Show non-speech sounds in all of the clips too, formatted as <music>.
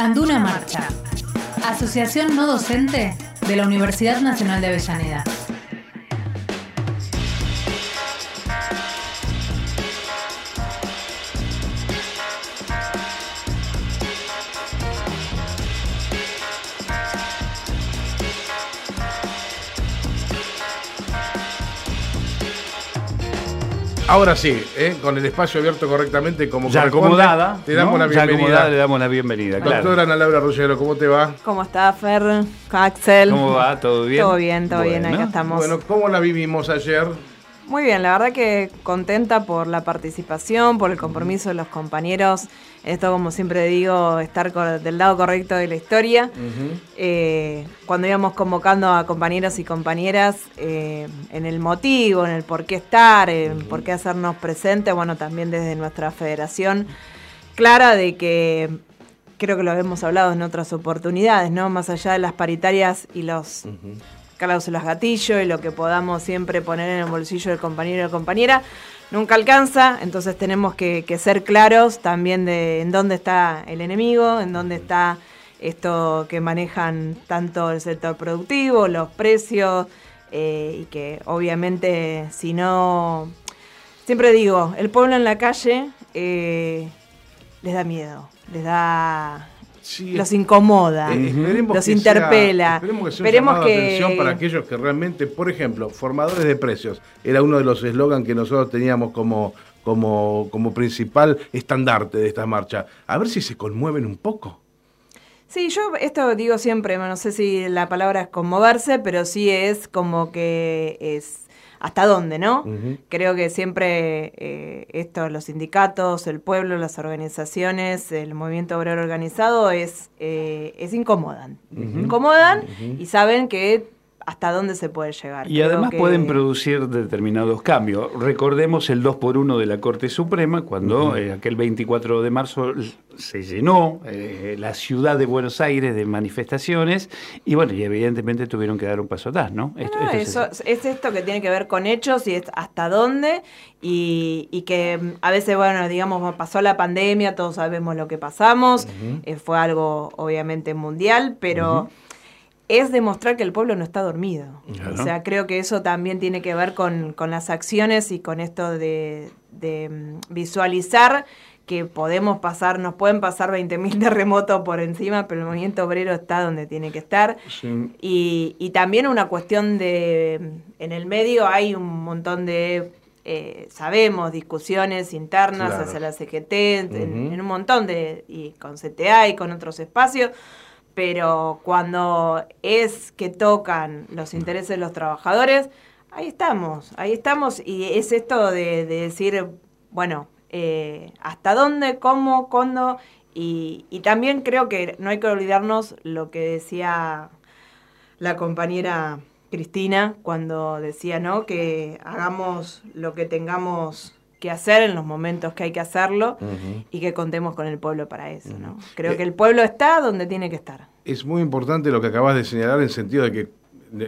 Anduna Marcha, Asociación No Docente de la Universidad Nacional de Avellaneda. Ahora sí, ¿eh? con el espacio abierto correctamente como Ya acomodada. Te damos ¿no? la Ya bienvenida. acomodada le damos la bienvenida, claro. Doctora Ana Laura Ruggiero, ¿cómo te va? ¿Cómo está, Fer? Axel. ¿Cómo va? ¿Todo bien? Todo bien, todo bien, acá estamos. Bueno, ¿cómo la vivimos ayer? Muy bien, la verdad que contenta por la participación, por el compromiso de los compañeros. Esto, como siempre digo, estar del lado correcto de la historia. Eh, cuando íbamos convocando a compañeros y compañeras eh, en el motivo, en el por qué estar, en por qué hacernos presentes, bueno, también desde nuestra federación, clara de que creo que lo hemos hablado en otras oportunidades, ¿no? Más allá de las paritarias y los cláusulas gatillo y lo que podamos siempre poner en el bolsillo del compañero o compañera, nunca alcanza, entonces tenemos que, ser claros también de en dónde está el enemigo, en dónde está esto que manejan tanto el sector productivo, los precios, eh, y que obviamente si no, siempre digo, el pueblo en la calle eh, les da miedo, les da... Sí, Los incomoda, Eh, los que interpela. Sea, esperemos que sea un Esperemos de que- atención para aquellos que realmente, por ejemplo, formadores de precios, era uno de los eslogans que nosotros teníamos como, como, como principal estandarte de esta marcha. A ver si se conmueven un poco. Sí, yo esto digo siempre, no sé si la palabra es conmoverse, pero sí es como que es hasta dónde, ¿no? Creo que siempre eh, esto, los sindicatos, el pueblo, las organizaciones, el movimiento obrero organizado es, eh, es incomodan. Incomodan y saben que hasta dónde se puede llegar. Y Creo además que- pueden producir determinados cambios. Recordemos el 2 por 1 de la Corte Suprema, cuando eh, aquel 24 de marzo se llenó eh, la ciudad de Buenos Aires de manifestaciones y bueno, y evidentemente tuvieron que dar un paso atrás, ¿no? Esto- No, esto es eso, es esto que tiene que ver con hechos y es hasta dónde y, y que mm, a veces, bueno, digamos, pasó la pandemia, todos sabemos lo que pasamos, eh, fue algo obviamente mundial, pero es demostrar que el pueblo no está dormido. Claro. O sea, creo que eso también tiene que ver con, con las acciones y con esto de, de, mm, visualizar que podemos pasar, nos pueden pasar 20.000 terremotos por encima, pero el movimiento obrero está donde tiene que estar. Sí. Y, y también una cuestión de, en el medio hay un montón de, eh, sabemos, discusiones internas Claro. hacia la CGT, en un montón de, y con CTA y con otros espacios, pero cuando es que tocan los intereses de los trabajadores, ahí estamos, ahí estamos, y es esto de, de decir, bueno, eh, hasta dónde, cómo, cuándo, y, y también creo que no hay que olvidarnos lo que decía la compañera Cristina cuando decía, ¿no? Que hagamos lo que tengamos que hacer en los momentos que hay que hacerlo y que contemos con el pueblo para eso, ¿no? Creo Eh, que el pueblo está donde tiene que estar. Es muy importante lo que acabas de señalar en el sentido de que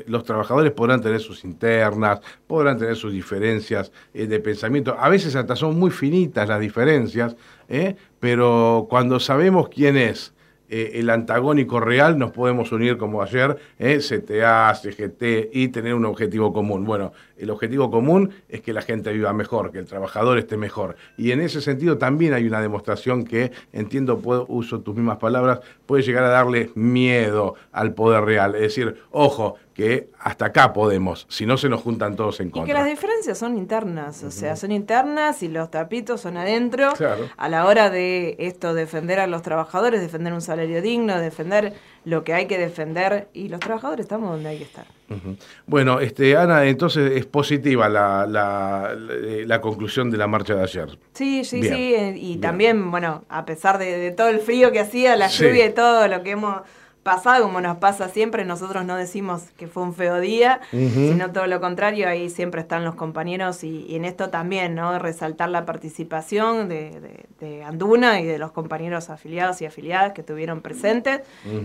los trabajadores podrán tener sus internas, podrán tener sus diferencias eh, de pensamiento. A veces hasta son muy finitas las diferencias, ¿eh? pero cuando sabemos quién es eh, el antagónico real, nos podemos unir como ayer, ¿eh? CTA, CGT, y tener un objetivo común. Bueno, el objetivo común es que la gente viva mejor, que el trabajador esté mejor. Y en ese sentido también hay una demostración que, entiendo, puedo, uso tus mismas palabras, puede llegar a darle miedo al poder real. Es decir, ojo, que hasta acá podemos, si no se nos juntan todos en Y que contra. las diferencias son internas, o sea, son internas y los tapitos son adentro. Claro. A la hora de esto, defender a los trabajadores, defender un salario digno, defender lo que hay que defender, y los trabajadores estamos donde hay que estar. Bueno, este, Ana, entonces es positiva la, la, la- la conclusión de la marcha de ayer. Sí, sí, Bien, sí, eh, y bien. también, bueno, a pesar de, de todo el frío que hacía, la Sí. lluvia y todo lo que hemos pasado, como nos pasa siempre, nosotros no decimos que fue un feo día, sino todo lo contrario, ahí siempre están los compañeros y, y en esto también, ¿no? Resaltar la participación de, de- de Anduna y de los compañeros afiliados y afiliadas que estuvieron presentes,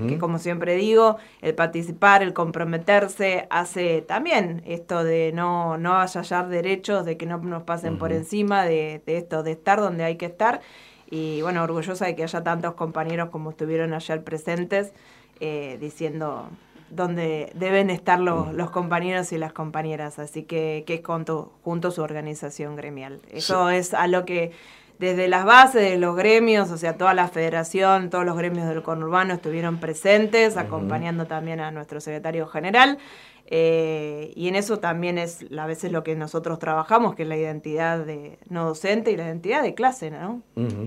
que como siempre digo, el participar, el comprometerse, hace también esto de no, no hallar derechos, de que no nos pasen por encima, de, de esto, de estar donde hay que estar. Y bueno, orgullosa de que haya tantos compañeros como estuvieron ayer presentes diciendo donde deben estar los, los, compañeros y las compañeras, así que, que es junto, junto su organización gremial. Eso es a lo que desde las bases de los gremios, o sea, toda la federación, todos los gremios del conurbano estuvieron presentes, acompañando también a nuestro secretario general. Eh, y en eso también es a veces lo que nosotros trabajamos, que es la identidad de no docente y la identidad de clase, ¿no?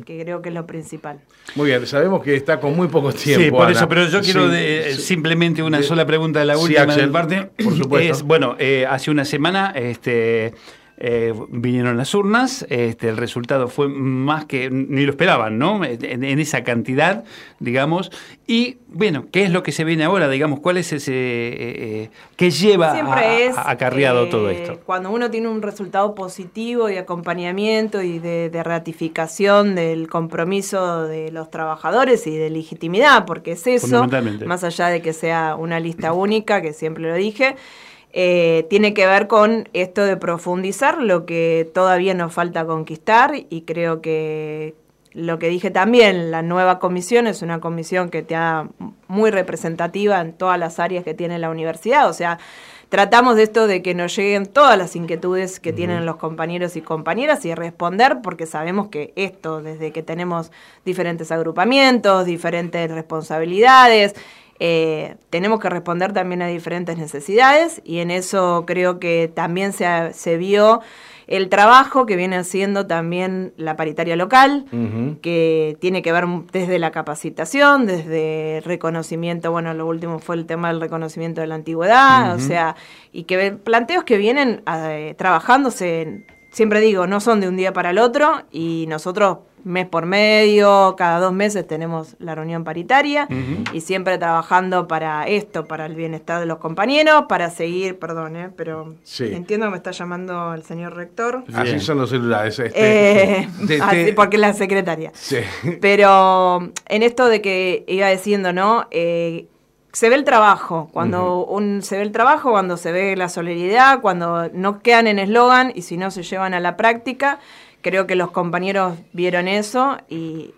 Que creo que es lo principal. Muy bien, sabemos que está con muy poco tiempo. Sí, por eso, pero yo quiero simplemente una sola pregunta de la última sí, parte. Por supuesto. bueno, eh, hace una semana este, eh, vinieron las urnas, este, el resultado fue más que ni lo esperaban, ¿no? En, esa cantidad, digamos. Y bueno, ¿qué es lo que se viene ahora? Digamos, ¿cuál es ese eh, eh qué lleva a, acarreado todo esto? Cuando uno tiene un resultado positivo de acompañamiento y de, de, ratificación del compromiso de los trabajadores y de legitimidad, porque es eso, más allá de que sea una lista <clears throat> única, que siempre lo dije. Eh, tiene que ver con esto de profundizar lo que todavía nos falta conquistar y creo que lo que dije también, la nueva comisión es una comisión que está muy representativa en todas las áreas que tiene la universidad, o sea, tratamos de esto de que nos lleguen todas las inquietudes que tienen los compañeros y compañeras y responder porque sabemos que esto, desde que tenemos diferentes agrupamientos, diferentes responsabilidades, eh, tenemos que responder también a diferentes necesidades y en eso creo que también se, se vio el trabajo que viene haciendo también la paritaria local, que tiene que ver desde la capacitación, desde reconocimiento, bueno, lo último fue el tema del reconocimiento de la antigüedad, o sea, y que planteos que vienen eh, trabajándose, siempre digo, no son de un día para el otro y nosotros mes por medio, cada dos meses tenemos la reunión paritaria y siempre trabajando para esto, para el bienestar de los compañeros, para seguir, perdón, eh, pero entiendo que me está llamando el señor rector. Así son los celulares. Este, eh, <laughs> así porque es la secretaria. Pero en esto de que iba diciendo, ¿no? Eh, se ve el trabajo, cuando un, se ve el trabajo, cuando se ve la solidaridad, cuando no quedan en eslogan y si no se llevan a la práctica Creo que los compañeros vieron eso y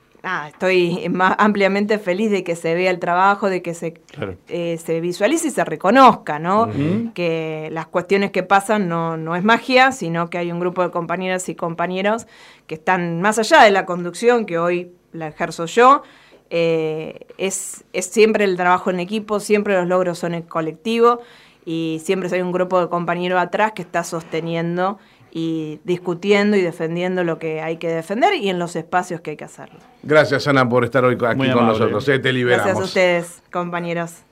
estoy <laughs> más ampliamente feliz de que se vea el trabajo, de que se, eh, se visualice y se reconozca, ¿no? Que las cuestiones que pasan no, no es magia, sino que hay un grupo de compañeras y compañeros que están más allá de la conducción, que hoy la ejerzo yo, eh, es, es siempre el trabajo en equipo, siempre los logros son en colectivo y siempre hay un grupo de compañeros atrás que está sosteniendo y discutiendo y defendiendo lo que hay que defender y en los espacios que hay que hacerlo. Gracias, Ana, por estar hoy aquí con nosotros. Eh, te liberamos. Gracias a ustedes, compañeros.